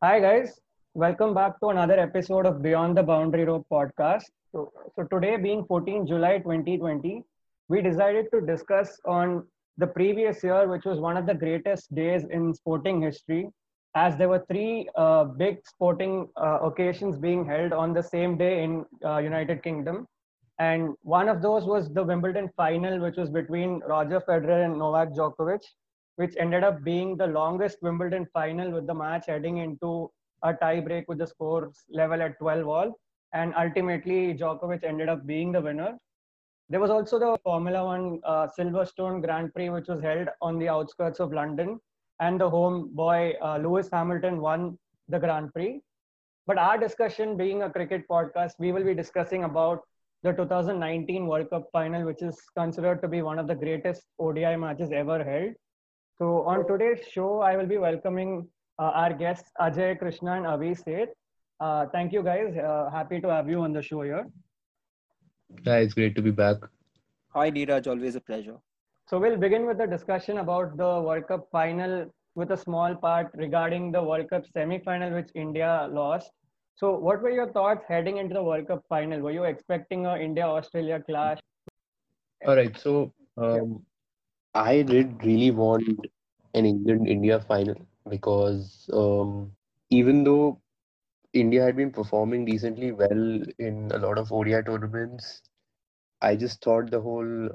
Hi, guys. Welcome back to another episode of Beyond the Boundary Rope podcast. So, so today, being 14 July 2020, we decided to discuss on the previous year, which was one of the greatest days in sporting history, as there were three uh, big sporting uh, occasions being held on the same day in uh, United Kingdom. And one of those was the Wimbledon final, which was between Roger Federer and Novak Djokovic which ended up being the longest Wimbledon final with the match heading into a tie break with the scores level at 12 all. And ultimately, Djokovic ended up being the winner. There was also the Formula One uh, Silverstone Grand Prix, which was held on the outskirts of London. And the home boy, uh, Lewis Hamilton, won the Grand Prix. But our discussion being a cricket podcast, we will be discussing about the 2019 World Cup final, which is considered to be one of the greatest ODI matches ever held. So on today's show, I will be welcoming uh, our guests Ajay Krishna and Avi Seth. Uh, thank you guys. Uh, happy to have you on the show here. Yeah, it's great to be back. Hi, Neeraj. Always a pleasure. So we'll begin with the discussion about the World Cup final with a small part regarding the World Cup semi-final, which India lost. So what were your thoughts heading into the World Cup final? Were you expecting a India-Australia clash? All right, so um, I did really want an England India final because um, even though India had been performing decently well in a lot of ODI tournaments, I just thought the whole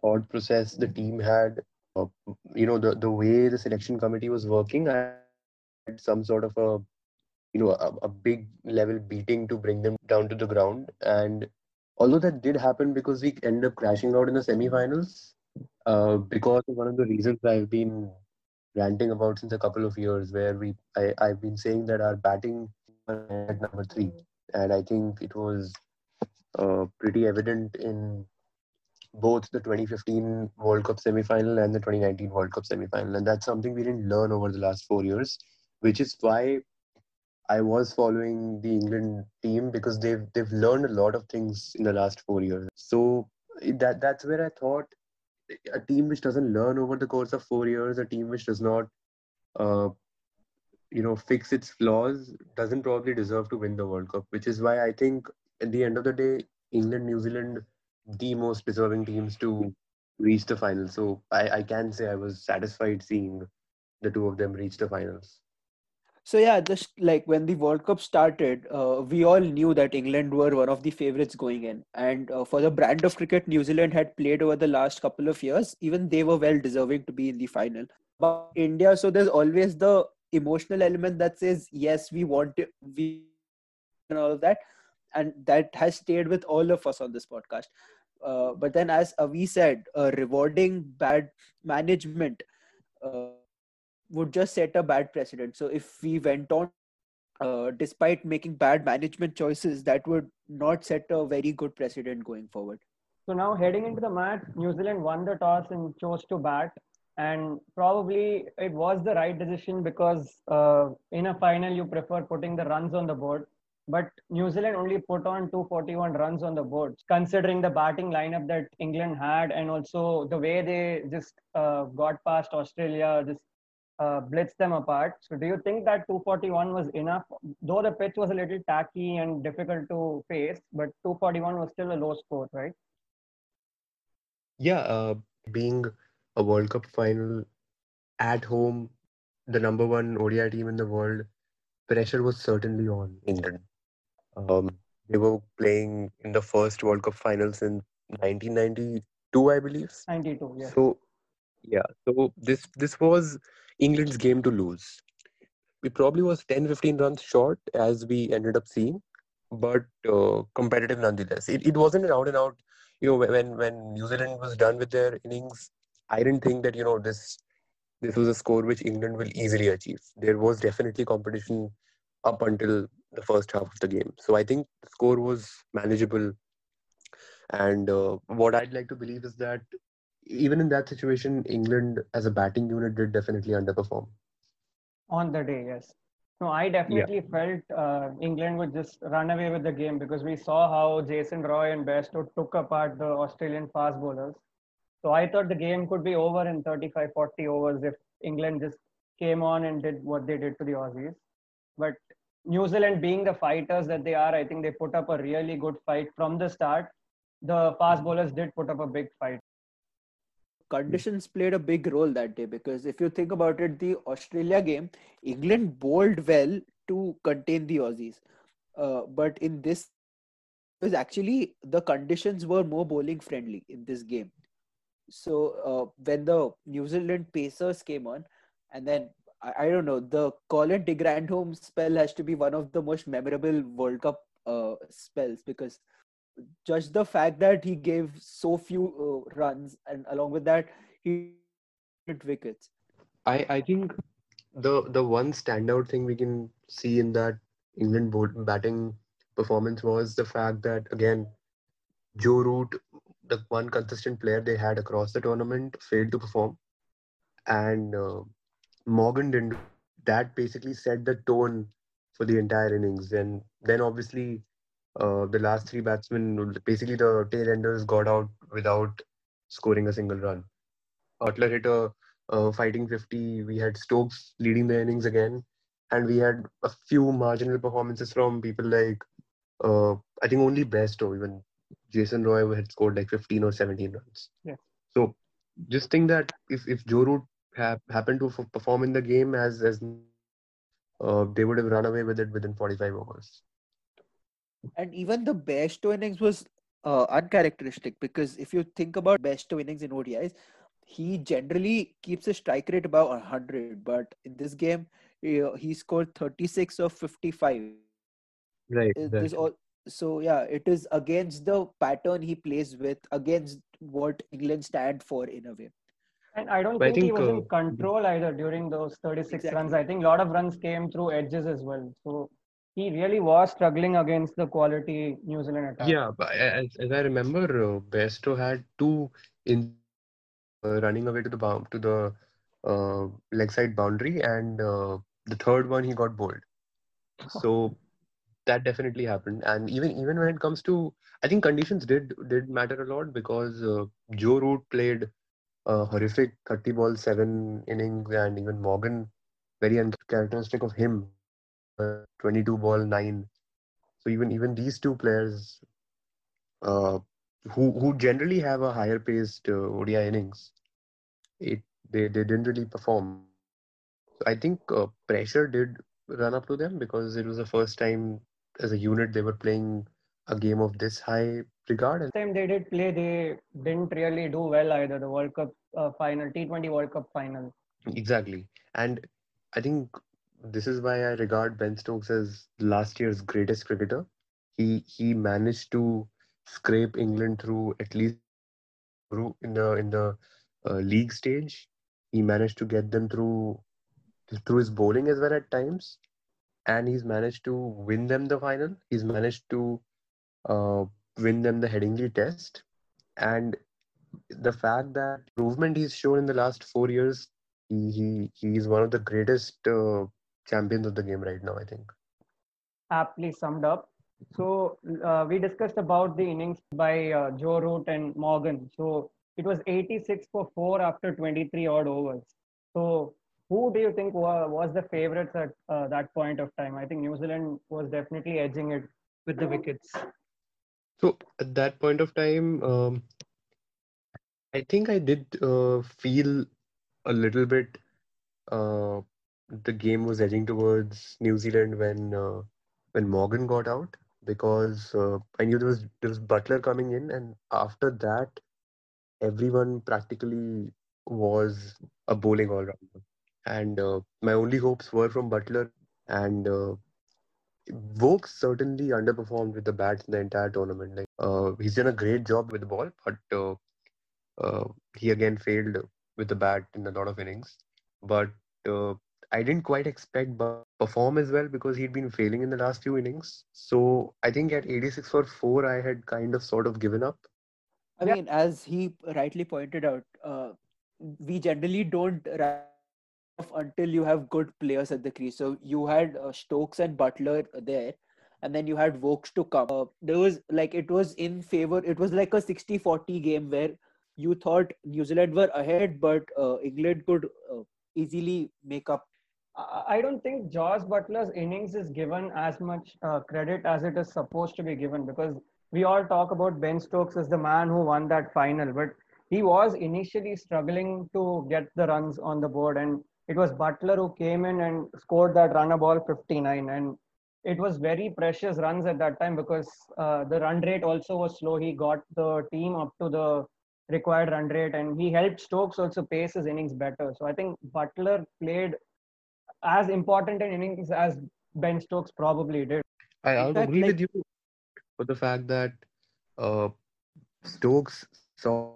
thought process the team had, uh, you know, the, the way the selection committee was working, I had some sort of a, you know, a, a big level beating to bring them down to the ground. And although that did happen because we ended up crashing out in the semi-finals, uh, because one of the reasons I've been ranting about since a couple of years, where we I, I've been saying that our batting at number three, and I think it was uh, pretty evident in both the 2015 World Cup semi-final and the 2019 World Cup semi-final, and that's something we didn't learn over the last four years, which is why I was following the England team because they've they've learned a lot of things in the last four years. So that that's where I thought a team which doesn't learn over the course of four years, a team which does not, uh, you know, fix its flaws, doesn't probably deserve to win the World Cup. Which is why I think at the end of the day, England, New Zealand, the most deserving teams to reach the final. So I, I can say I was satisfied seeing the two of them reach the finals. So yeah, just like when the World Cup started, uh, we all knew that England were one of the favorites going in, and uh, for the brand of cricket New Zealand had played over the last couple of years, even they were well deserving to be in the final. But India, so there's always the emotional element that says yes, we want it, we and all of that, and that has stayed with all of us on this podcast. Uh, but then, as Avi said, rewarding bad management uh, would just set a bad precedent. So if we went on, uh, despite making bad management choices, that would not set a very good precedent going forward. So now heading into the match, New Zealand won the toss and chose to bat. And probably it was the right decision because uh, in a final you prefer putting the runs on the board. But New Zealand only put on 241 runs on the board, considering the batting lineup that England had and also the way they just uh, got past Australia, just uh, blitz them apart. So do you think that 241 was enough? Though the pitch was a little tacky and difficult to face, but 241 was still a low score, right? Yeah, uh, being a World Cup final at home, the number one ODI team in the world, pressure was certainly on England. Um, they were playing in the first World Cup finals in 1992, I believe. 92, yeah. So, yeah, so this this was England's game to lose. It probably was 10 15 runs short, as we ended up seeing, but uh, competitive nonetheless. It, it wasn't an out and out, you know, when, when New Zealand was done with their innings, I didn't think that, you know, this this was a score which England will easily achieve. There was definitely competition up until the first half of the game. So I think the score was manageable. And uh, what I'd like to believe is that even in that situation, England as a batting unit did definitely underperform. On the day, yes. No, I definitely yeah. felt uh, England would just run away with the game because we saw how Jason Roy and Bairstow took apart the Australian fast bowlers. So I thought the game could be over in 35, 40 overs if England just came on and did what they did to the Aussies. But New Zealand, being the fighters that they are, I think they put up a really good fight from the start. The fast bowlers did put up a big fight. Conditions played a big role that day because if you think about it, the Australia game, England bowled well to contain the Aussies. Uh, but in this, was actually the conditions were more bowling friendly in this game. So uh, when the New Zealand Pacers came on, and then I, I, don't know, the Colin de Grandhomme spell has to be one of the most memorable World Cup uh, spells because just the fact that he gave so few uh, runs and along with that he hit wickets. I I think the the one standout thing we can see in that England batting performance was the fact that again Joe Root, the one consistent player they had across the tournament, failed to perform, and uh, Morgan didn't. That basically set the tone for the entire innings, and then obviously uh, the last three batsmen, basically the tail enders, got out without scoring a single run. Buttler hit a, fighting 50. We had Stokes leading the innings again, and we had a few marginal performances from people like uh, I think only Bairstow, even Jason Roy had scored like 15 or 17 runs. Yeah. So just think that if if Joe Root ha- happened to f- perform in the game as as uh, they would have run away with it within 45 overs. And even the Bairstow innings was uh, uncharacteristic because if you think about Bairstow innings in ODIs, he generally keeps a strike rate above 100, but in this game, he, he scored 36 of 55. Right. right. All, so yeah, it is against the pattern he plays with, against what England stand for in a way. And I don't think, I think, he was uh, in control either during those 36 exactly. runs. I think a lot of runs came through edges as well. So he really was struggling against the quality New Zealand attack. Yeah, but as, as I remember, uh, Bairstow had two in uh, running away to the bound to the uh, leg side boundary, and uh, the third one he got bowled. So that definitely happened, and even even when it comes to, I think conditions did did matter a lot because uh, Joe Root played a horrific 30 ball seven innings, and even Morgan, very uncharacteristic of him, 22 ball nine. So even even these two players, uh, who who generally have a higher paced uh, ODI innings, it they they didn't really perform. So I think uh, pressure did run up to them because it was the first time as a unit they were playing a game of this high regard. And time they did play, they didn't really do well either. The World Cup uh, final, T20 World Cup final. Exactly, and I think this is why I regard Ben Stokes as last year's greatest cricketer. He he managed to scrape England through at least in the in the uh, league stage. He managed to get them through through his bowling as well at times, and he's managed to win them the final. He's managed to uh, win them the Headingley Test, and the fact that improvement he's shown in the last four years, he he he's one of the greatest uh, champions of the game right now, I think. Aptly summed up. So uh, we discussed about the innings by uh, Joe Root and Morgan. So it was 86 for four after 23 odd overs. So who do you think was, was the favorites at uh, that point of time? I think New Zealand was definitely edging it with the wickets. So at that point of time, um, I think I did uh, feel a little bit uh, the game was edging towards New Zealand when uh, when Morgan got out because uh, I knew there was there was Buttler coming in, and after that, everyone practically was a bowling all rounder, and uh, my only hopes were from Buttler, and. Uh, certainly underperformed with the bats in the entire tournament. Like uh, he's done a great job with the ball, but uh, uh, he again failed with the bat in a lot of innings. But uh, I didn't quite expect but perform as well because he'd been failing in the last few innings. So I think at 86 for four, I had kind of sort of given up. I yeah. mean, as he rightly pointed out, uh, we generally don't run off until you have good players at the crease. So you had uh, Stokes and Buttler there, and then you had Woakes to come. Uh, there was like it was in favor. It was like a 60-40 game where you thought New Zealand were ahead, but uh, England could uh, easily make up I don't think Jos Buttler's innings is given as much uh, credit as it is supposed to be given because we all talk about Ben Stokes as the man who won that final, but he was initially struggling to get the runs on the board, and it was Buttler who came in and scored that runner ball 59, and it was very precious runs at that time because uh, the run rate also was slow. He got the team up to the required run rate, and he helped Stokes also pace his innings better. So I think Buttler played as important an innings as Ben Stokes probably did. I, I agree with you for the fact that uh, Stokes saw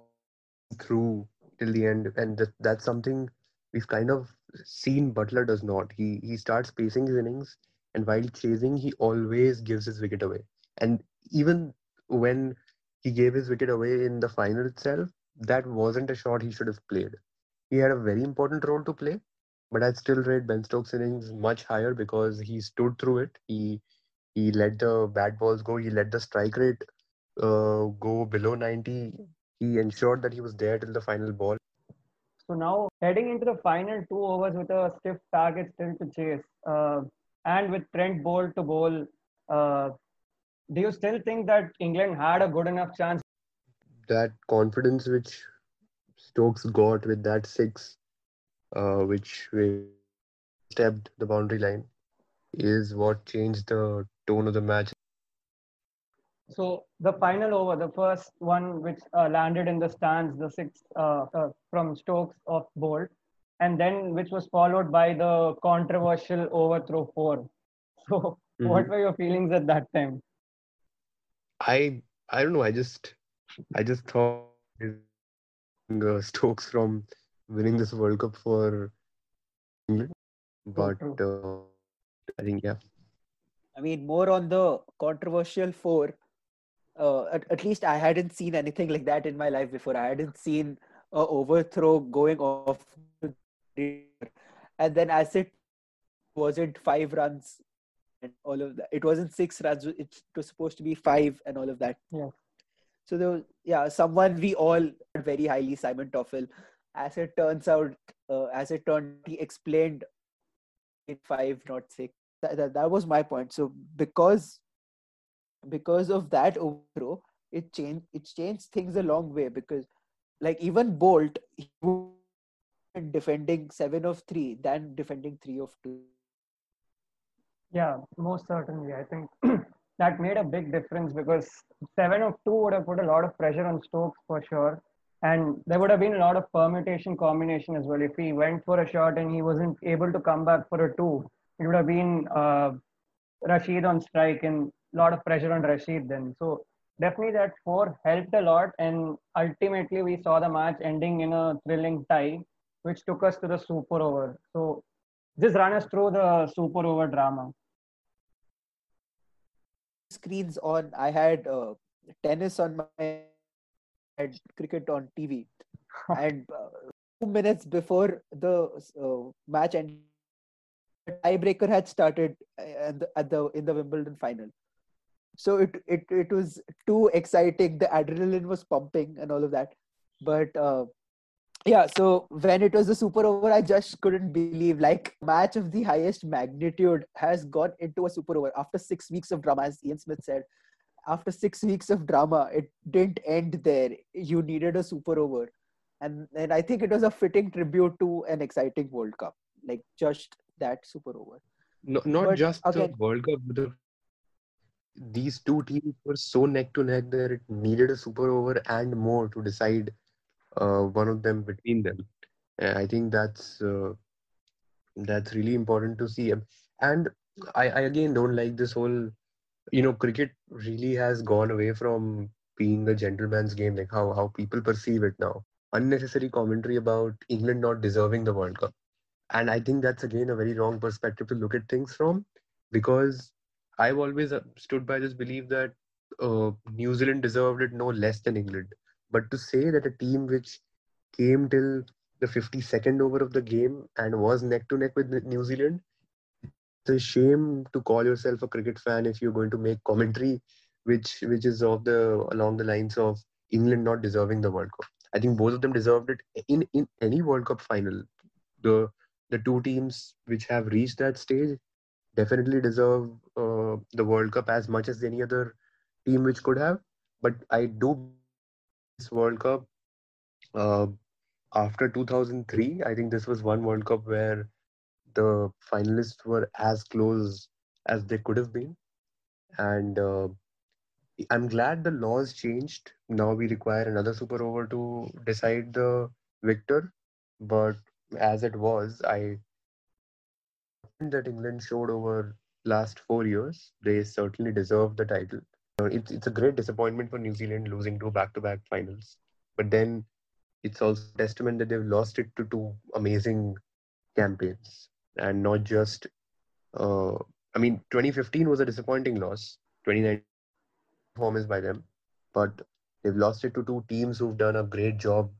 through till the end, and that, that's something we've kind of seen. Buttler does not. He he starts pacing his innings, and while chasing, he always gives his wicket away. And even when he gave his wicket away in the final itself, that wasn't a shot he should have played. He had a very important role to play, but I'd still rate Ben Stokes' innings much higher because he stood through it. He he let the bad balls go. He let the strike rate uh, go below 90. He ensured that he was there till the final ball. So now heading into the final two overs with a stiff target still to chase, uh, and with Trent Boult to bowl, uh, do you still think that England had a good enough chance? That confidence which Stokes got with that six which we stepped the boundary line, is what changed the tone of the match. So the final over, the first one which uh, landed in the stands, the sixth uh, uh, from Stokes of Boult, and then which was followed by the controversial overthrow four. So, mm-hmm. what were your feelings at that time? I I don't know. I just I just thought uh, Stokes from winning this World Cup for England. But uh, I think, yeah. I mean, more on the controversial four. Uh, at, at least I hadn't seen anything like that in my life before. I hadn't seen a overthrow going off, and then as it wasn't five runs and all of that. It wasn't six runs. It was supposed to be five and all of that. Yeah. So there was, yeah, someone we all very highly, Simon Taufel, as it turns out, uh, as it turned, he explained in five, not six. That, that, that was my point. So because because of that overthrow, it changed it changed things a long way because like even Boult defending seven of three than defending three of two. Yeah, most certainly. I think that made a big difference because seven of two would have put a lot of pressure on Stokes for sure and there would have been a lot of permutation combination as well. If he went for a shot and he wasn't able to come back for a two, it would have been uh, Rashid on strike and a lot of pressure on Rashid then. So definitely that four helped a lot, and ultimately we saw the match ending in a thrilling tie, which took us to the super over. So just run us through the super over drama. Screens on. I had uh, tennis on my had cricket on TV, and uh, two minutes before the uh, match and tiebreaker had started uh, at the, at the in the Wimbledon final. So it it it was too exciting. The adrenaline was pumping and all of that, but. Uh, yeah, so when it was the super over, I just couldn't believe like match of the highest magnitude has gone into a super over after six weeks of drama, as Ian Smith said after six weeks of drama, it didn't end there. You needed a super over. And, and I think it was a fitting tribute to an exciting World Cup, like just that super over. No, not but just again, the World Cup, but the, these two teams were so neck to neck that it needed a super over and more to decide uh, one of them between them. And I think that's uh, that's really important to see. And I, I again don't like this whole you know, cricket really has gone away from being a gentleman's game, like how, how people perceive it now. Unnecessary commentary about England not deserving the World Cup. And I think that's again a very wrong perspective to look at things from because I've always uh, stood by this belief that uh, New Zealand deserved it no less than England. But to say that a team which came till the 52nd over of the game and was neck to neck with New Zealand a shame to call yourself a cricket fan if you're going to make commentary which which is of the along the lines of England not deserving the World Cup. I think both of them deserved it in in any World Cup final. The the two teams which have reached that stage definitely deserve uh, the World Cup as much as any other team which could have. But I do this World Cup uh, after 2003. I think this was one World Cup where the finalists were as close as they could have been, and uh, I'm glad the laws changed. Now we require another super over to decide the victor. But as it was, I think that England showed over last four years, they certainly deserve the title. It's it's a great disappointment for New Zealand losing two back-to-back finals, but then it's also testament that they've lost it to two amazing campaigns and not just. Uh, I mean, 2015 was a disappointing loss. 2019 performance by them, but they've lost it to two teams who've done a great job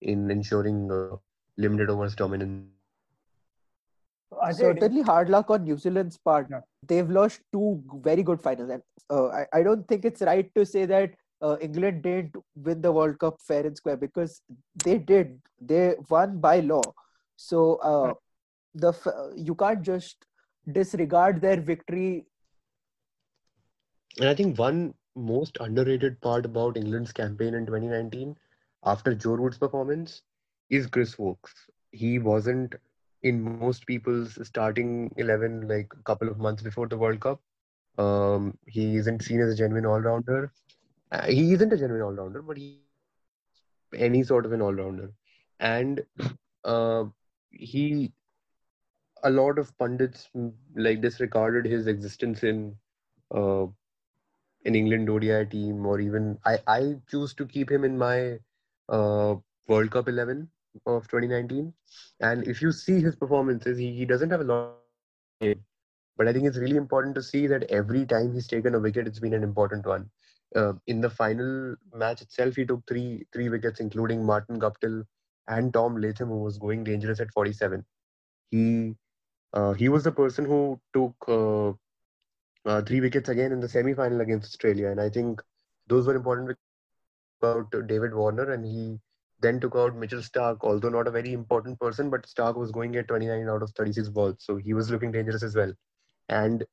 in ensuring uh, limited overs dominance. Certainly hard luck on New Zealand's part. Yeah. They've lost two very good finals, and uh, I, I don't think it's right to say that uh, England didn't win the World Cup fair and square because they did. They won by law. So uh, the you can't just disregard their victory. And I think one most underrated part about England's campaign in 2019 after Joe Root's performance is Chris Woakes. He wasn't in most people's starting 11 like a couple of months before the World Cup. Um, he isn't seen as a genuine all rounder. Uh, he isn't a genuine all rounder, but he any sort of an all rounder. And uh, he, a lot of pundits like disregarded his existence in uh, in England ODI team, or even I, I choose to keep him in my uh, World Cup 11 of 2019. And if you see his performances, he, he doesn't have a lot. But I think it's really important to see that every time he's taken a wicket, it's been an important one. Uh, in the final match itself, he took three three wickets, including Martin Guptill and Tom Latham, who was going dangerous at 47. He uh, he was the person who took uh, uh, three wickets again in the semi-final against Australia, and I think those were important about David Warner, and he then took out Mitchell Starc, although not a very important person, but Starc was going at 29 out of 36 balls, so he was looking dangerous as well. And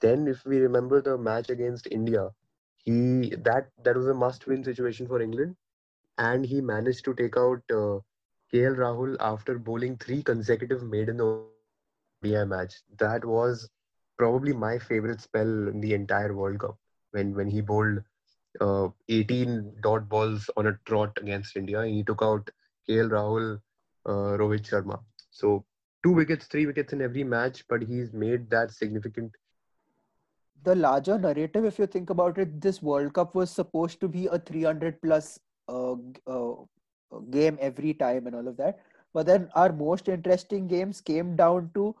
then, if we remember the match against India, he that that was a must-win situation for England, and he managed to take out uh, KL Rahul after bowling three consecutive maiden ODI match. That was probably my favorite spell in the entire World Cup when when he bowled uh, 18 dot balls on a trot against India. He took out KL Rahul, uh, Rohit Sharma. So two wickets, three wickets in every match, but he's made that significant. The larger narrative, if you think about it, this World Cup was supposed to be a 300 plus uh, uh, game every time and all of that. But then our most interesting games came down to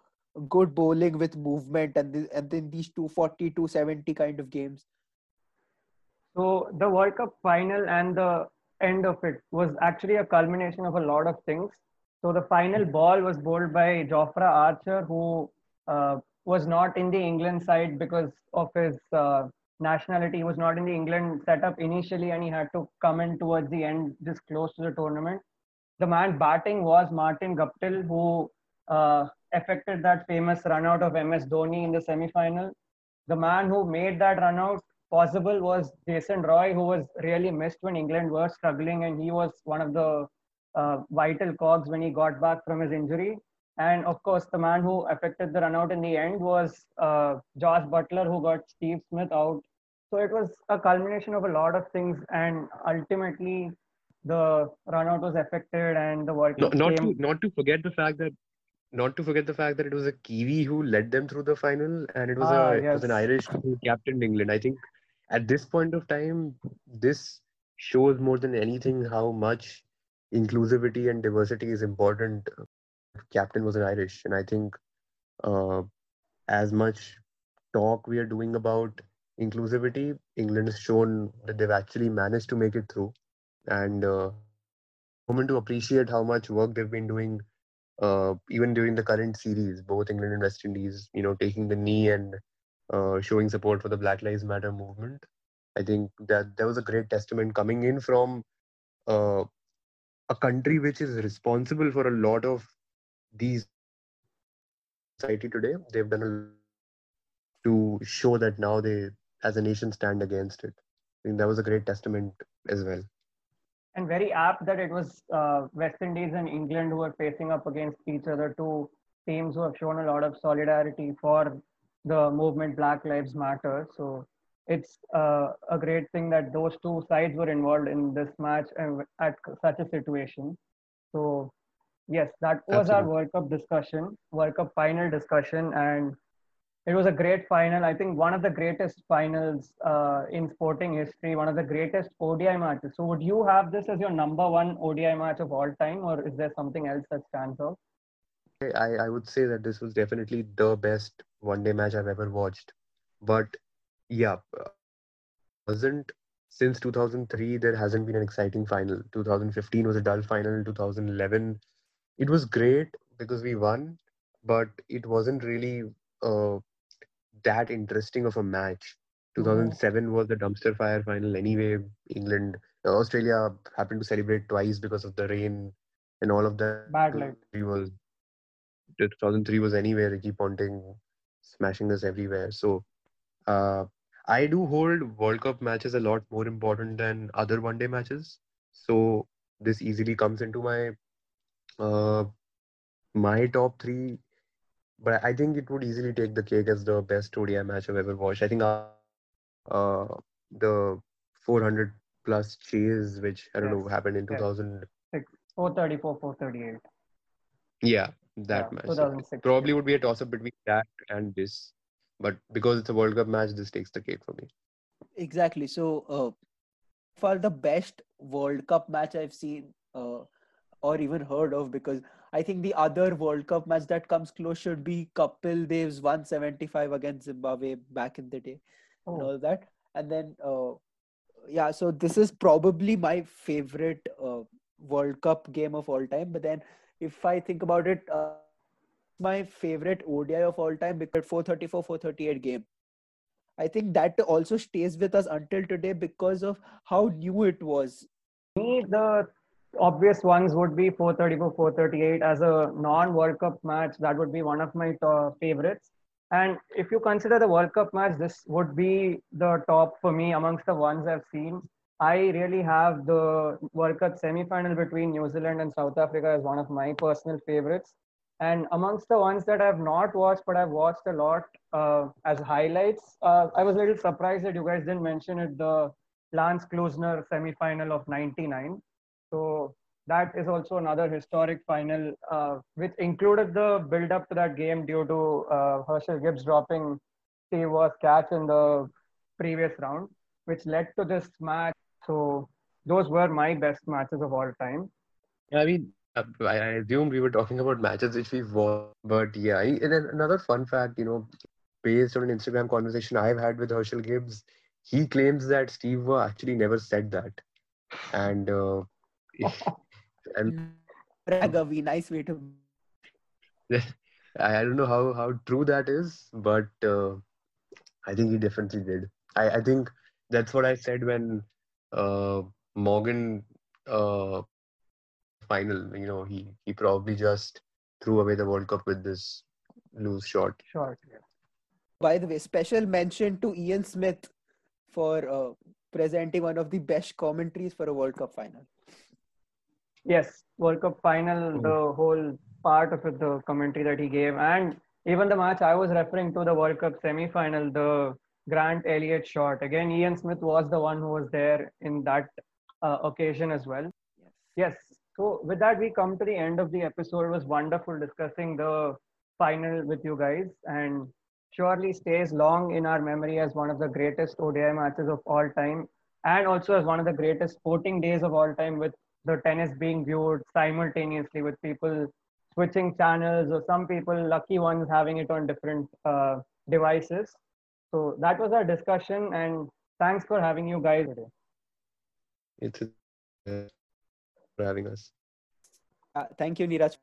good bowling with movement and the, and then these 240 270 kind of games. So the world cup final and the end of it was actually a culmination of a lot of things. So the final ball was bowled by Jofra Archer who uh, was not in the England side because of his uh, nationality. He was not in the England setup initially and he had to come in towards the end just close to the tournament. The man batting was Martin Guptill who uh, affected that famous run out of MS Dhoni in the semi-final. The man who made that run out possible was Jason Roy, who was really missed when England were struggling, and he was one of the uh, vital cogs when he got back from his injury. And of course, the man who affected the run out in the end was uh, Josh Butler, who got Steve Smith out. So it was a culmination of a lot of things, and ultimately, the run out was affected, and the World Cup. not came... to not to forget the fact that not to forget the fact that it was a Kiwi who led them through the final, and it was ah, a yes. it was an Irish who captained England. I think at this point of time, this shows more than anything how much inclusivity and diversity is important. Captain was an Irish, and I think uh, as much talk we are doing about inclusivity, England has shown that they've actually managed to make it through, and uh, moment to appreciate how much work they've been doing uh, even during the current series, both England and West Indies, you know, taking the knee and uh, showing support for the Black Lives Matter movement. I think that that was a great testament coming in from uh, a country which is responsible for a lot of these society today. They've done a lot to show that now they, as a nation, stand against it. I think that was a great testament as well. And very apt that it was uh, West Indies and England who were facing up against each other, two teams who have shown a lot of solidarity for the movement Black Lives Matter. So it's uh, a great thing that those two sides were involved in this match and at such a situation. So yes, that was Absolutely. our World Cup discussion, World Cup final discussion, and it was a great final. I think one of the greatest finals uh, in sporting history, one of the greatest ODI matches. So would you have this as your number one ODI match of all time, or is there something else that stands out? I, I would say that this was definitely the best one day match I've ever watched. But yeah, wasn't since 2003 there hasn't been an exciting final. 2015 was a dull final. 2011 it was great because we won, but it wasn't really uh, that interesting of a match. 2007 was the dumpster fire final anyway. England, Australia happened to celebrate twice because of the rain and all of that. Bad luck. It was 2003 was anyway Ricky Ponting smashing us everywhere. So uh, I do hold World Cup matches a lot more important than other one day matches. So this easily comes into my uh, my top three. But I think it would easily take the cake as the best ODI match I've ever watched. I think uh, uh, the 400 plus chase, which I don't Yes, know happened in yes. 2000. 434, 438. Yeah, that Yeah, match. So 2006. probably would be a toss up between that and this. But because it's a World Cup match, this takes the cake for me. Exactly. So, uh, for the best World Cup match I've seen uh, or even heard of, because I think the other World Cup match that comes close should be Kapil Dev's 175 against Zimbabwe back in the day and Oh, all that. And then, uh, yeah, so this is probably my favorite uh, World Cup game of all time. But then, if I think about it, uh, my favorite ODI of all time because 434 438 game. I think that also stays with us until today because of how new it was. me, the obvious ones would be 434, 438 as a non-World Cup match. That would be one of my top favorites. And if you consider the World Cup match, this would be the top for me amongst the ones I've seen. I really have the World Cup semi-final between New Zealand and South Africa as one of my personal favorites. And amongst the ones that I've not watched, but I've watched a lot uh, as highlights, uh, I was a little surprised that you guys didn't mention it. The Lance Klusener semi-final of '99. So that is also another historic final, uh, which included the build-up to that game due to uh, Herschelle Gibbs dropping Steve Waugh's catch in the previous round, which led to this match. So those were my best matches of all time. I mean, uh, I, assumed we were talking about matches which we've won, but yeah. And then another fun fact, you know, based on an Instagram conversation I've had with Herschelle Gibbs, he claims that Steve actually never said that, and uh, and Ragavi, nice way to. I don't know how how true that is, but uh, I think he definitely did. I I think that's what I said when uh, Morgan uh, final. You know, he he probably just threw away the World Cup with this loose shot. Short. By the way, special mention to Ian Smith for uh, presenting one of the best commentaries for a World Cup final. Yes, World Cup final, Mhm. the whole part of it, the commentary that he gave, and even the match I was referring to, the World Cup semi-final, the Grant Elliott shot. Again, Ian Smith was the one who was there in that uh, occasion as well. Yes. Yes. So with that, we come to the end of the episode. It was wonderful discussing the final with you guys, and surely stays long in our memory as one of the greatest ODI matches of all time, and also as one of the greatest sporting days of all time, with the tennis being viewed simultaneously with people switching channels or some people lucky ones having it on different uh, devices so that was our discussion and thanks for having you guys today It's uh, for having us. Uh, thank you, Neeraj.